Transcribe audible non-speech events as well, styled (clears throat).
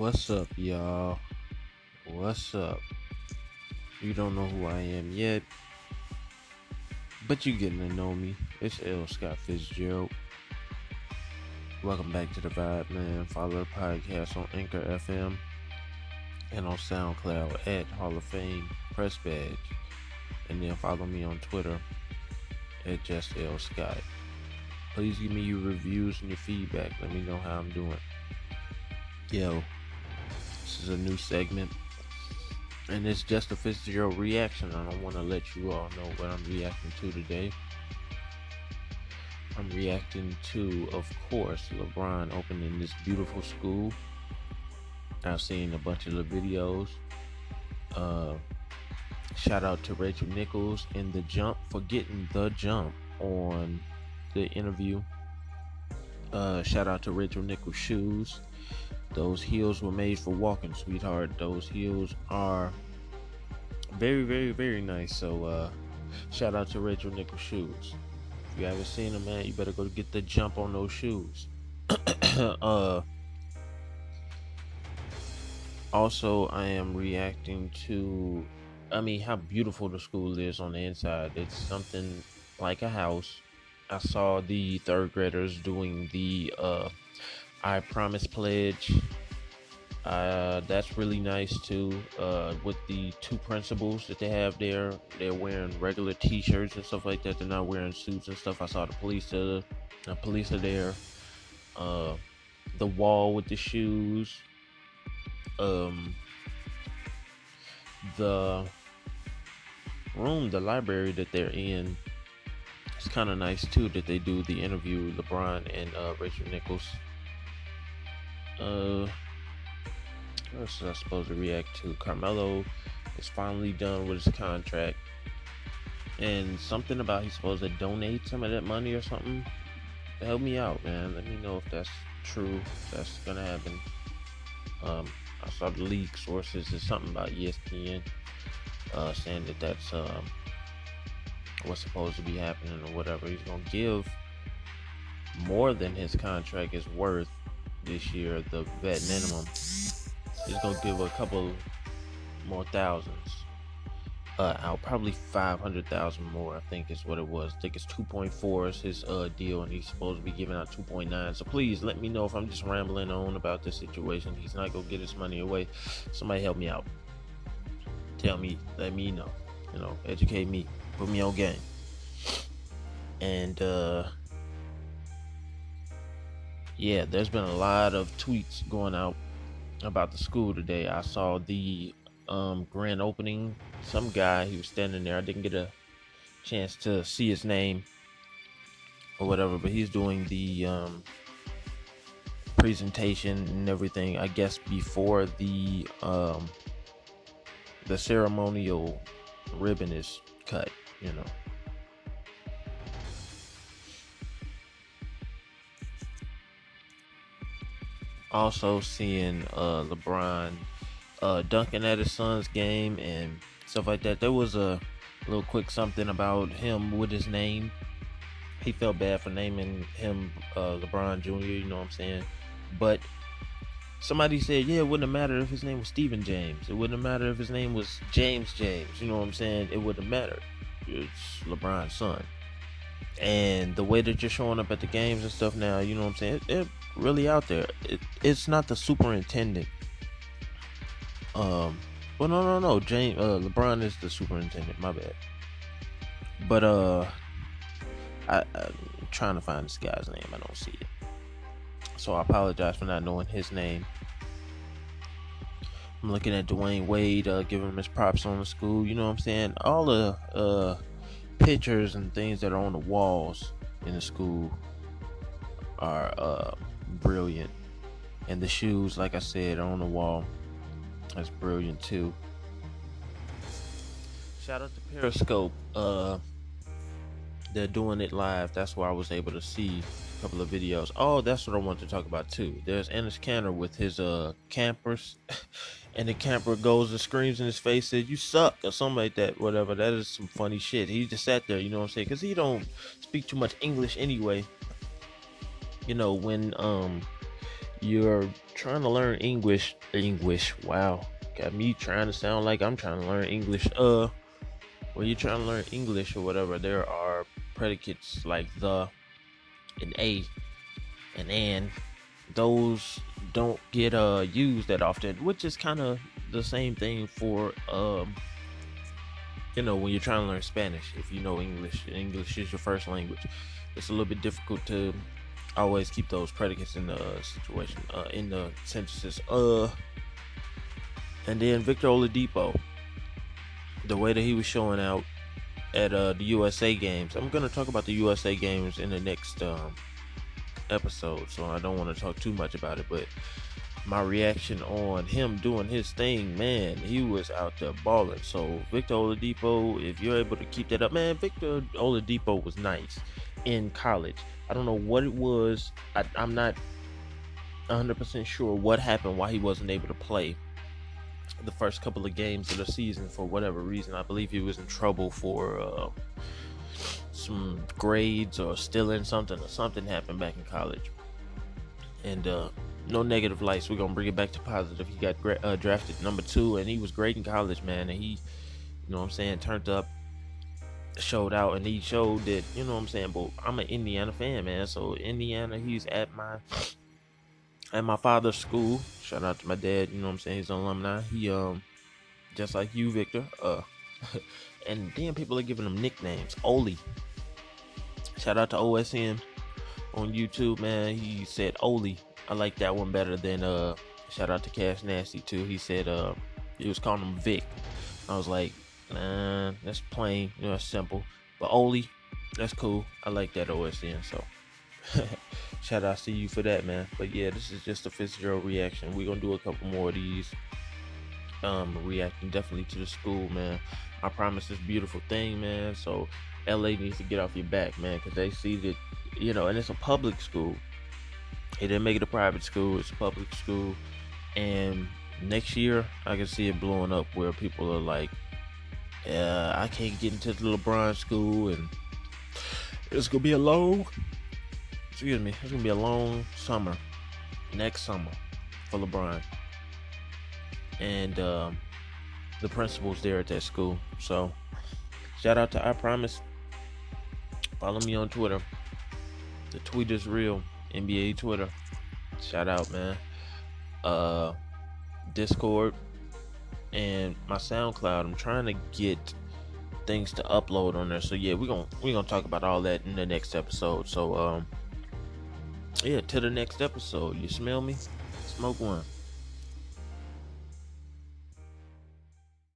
What's up, y'all? What's up? You don't know who I am yet, but you're getting to know me. It's L. Scott Fitzgerald. Welcome back to the Vibe, man. Follow the podcast on Anchor FM and on SoundCloud at Hall of Fame Press Badge. And then follow me on Twitter at Just L. Scott. Please give me your reviews and your feedback. Let me know how I'm doing. Yo, this is a new segment. And it's just a Fitzgerald reaction. I don't want to let you all know what I'm reacting to today. I'm reacting to, of course, LeBron opening this beautiful school. I've seen a bunch of the videos. Uh, shout out to Rachel Nichols in the jump for getting the jump on the interview. Uh, shout out to Rachel Nichols shoes. Those heels were made for walking, sweetheart. Those heels are very, very, very nice. So, uh, shout out to Rachel Nichols shoes. If you haven't seen them, man, you better go get the jump on those shoes. (clears throat) uh, also, I am reacting to, I mean, how beautiful the school is on the inside. It's something like a house. I saw the third graders doing the uh, I Promise Pledge. Uh, that's really nice too. Uh, with the two principals that they have there, they're wearing regular T-shirts and stuff like that. They're not wearing suits and stuff. I saw the police. Uh, the police are there. Uh, the wall with the shoes. Um, the room, the library that they're in it's kind of nice too that they do the interview LeBron and uh, Rachel Nichols. Uh, what else I supposed to react to? Carmelo is finally done with his contract, and something about he's supposed to donate some of that money or something. Help me out, man. Let me know if that's true. If that's gonna happen. Um, I saw the leak sources. There's something about ESPN uh, saying that that's um, what's supposed to be happening or whatever. He's gonna give more than his contract is worth this year, the vet minimum. is gonna give a couple more thousands uh, out, probably five hundred thousand more. I think is what it was. I think it's two point four is his uh, deal, and he's supposed to be giving out two point nine. So please let me know if I'm just rambling on about this situation. He's not gonna get his money away. Somebody help me out. Tell me, let me know. You know, educate me put me on game. And uh yeah, there's been a lot of tweets going out about the school today. I saw the um grand opening. Some guy he was standing there. I didn't get a chance to see his name or whatever, but he's doing the um presentation and everything, I guess before the um the ceremonial ribbon is cut you know. Also seeing uh, LeBron uh, dunking at his son's game and stuff like that. There was a little quick something about him with his name. He felt bad for naming him uh, LeBron Jr. You know what I'm saying? But somebody said, yeah, it wouldn't have mattered if his name was Stephen James. It wouldn't have mattered if his name was James James. You know what I'm saying? It wouldn't have mattered it's LeBron's son. And the way that you're showing up at the games and stuff now, you know what I'm saying? It, it really out there. It, it's not the superintendent. Um, well, no, no, no. James, uh, LeBron is the superintendent. My bad. But uh, I, I'm trying to find this guy's name. I don't see it. So I apologize for not knowing his name. I'm looking at Dwyane Wade, uh, giving him his props on the school. You know what I'm saying? All the uh, pictures and things that are on the walls in the school are uh, brilliant. And the shoes, like I said, on the wall. That's brilliant too. Shout out to Periscope. Uh, they're doing it live. That's why I was able to see a couple of videos. Oh, that's what I wanted to talk about too. There's Enes Kanter with his uh campers. (laughs) and the camper goes and screams in his face, says "You suck" or something like that. Whatever. That is some funny shit. He just sat there, you know what I'm saying? Because he don't speak too much English anyway. You know when um you're trying to learn English, English, wow, got me trying to sound like I'm trying to learn English. Uh, when you're trying to learn English or whatever, there are predicates like the, and a, and and. Those don't get uh used that often, which is kind of the same thing for um you know when you're trying to learn Spanish. If you know English, English is your first language. It's a little bit difficult to always keep those predicates in the situation, uh, in the sentences. Uh, and then Victor Oladipo, the way that he was showing out at uh, the USA games. I'm gonna talk about the USA games in the next um, episode, so I don't want to talk too much about it. But my reaction on him doing his thing, man, he was out there balling. So Victor Oladipo, if you're able to keep that up, man, Victor Oladipo was nice in college. I don't know what it was. I, am not 100% sure what happened why he wasn't able to play the first couple of games of the season for whatever reason. I believe he was in trouble for uh, some grades or stealing something or something happened back in college. And uh, no negative lights. We're gonna bring it back to positive. He got gra- uh, drafted number two, and he was great in college, man. And he, you know, what I'm saying, turned up showed out and he showed that you know what I'm saying? But I'm an Indiana fan man. So Indiana he's at my at my father's school. Shout out to my dad you know what I'm saying? He's an alumni. He um just like you Victor uh (laughs) and then people are giving him nicknames. Oli shout out to OSN on YouTube man. He said Oli I like that one better than uh shout out to Cash Nasty too. He said uh he was calling him Vic. I was like Nah, that's plain, you know, simple. But Oli, that's cool. I like that OSN. So (laughs) shout out to you for that, man. But yeah, this is just a Fitzgerald reaction. We're gonna do a couple more of these. Um, reacting definitely to the school, man. I promise this beautiful thing, man. So LA needs to get off your back, man, because they see that, you know, and it's a public school. It didn't make it a private school. It's a public school, and next year I can see it blowing up where people are like, uh, I can't get into the LeBron school, and it's gonna be a long. Excuse me. It's gonna be a long summer, next summer, for LeBron, and um, the principals there at that school. So, shout out to I Promise. Follow me on Twitter. The tweet is real. NBA Twitter. Shout out, man. Uh, Discord and my SoundCloud. I'm trying to get things to upload on there. So yeah, we're gonna we're gonna talk about all that in the next episode. So um yeah, to the next episode. You smell me? Smoke one.